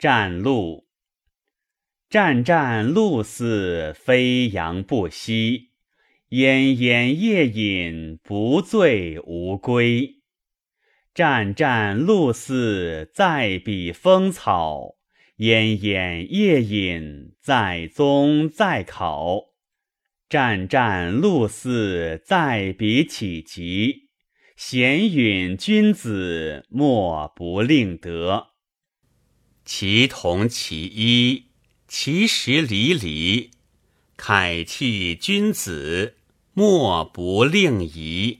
战鹿。战战鹿似飞扬不息，奄奄夜饮不醉无归。战战鹿似在彼风草，奄奄夜饮在宗在考。战战鹿似在彼起疾，闲允君子莫不令德。其同其一。其实离离，慨气君子，莫不令仪。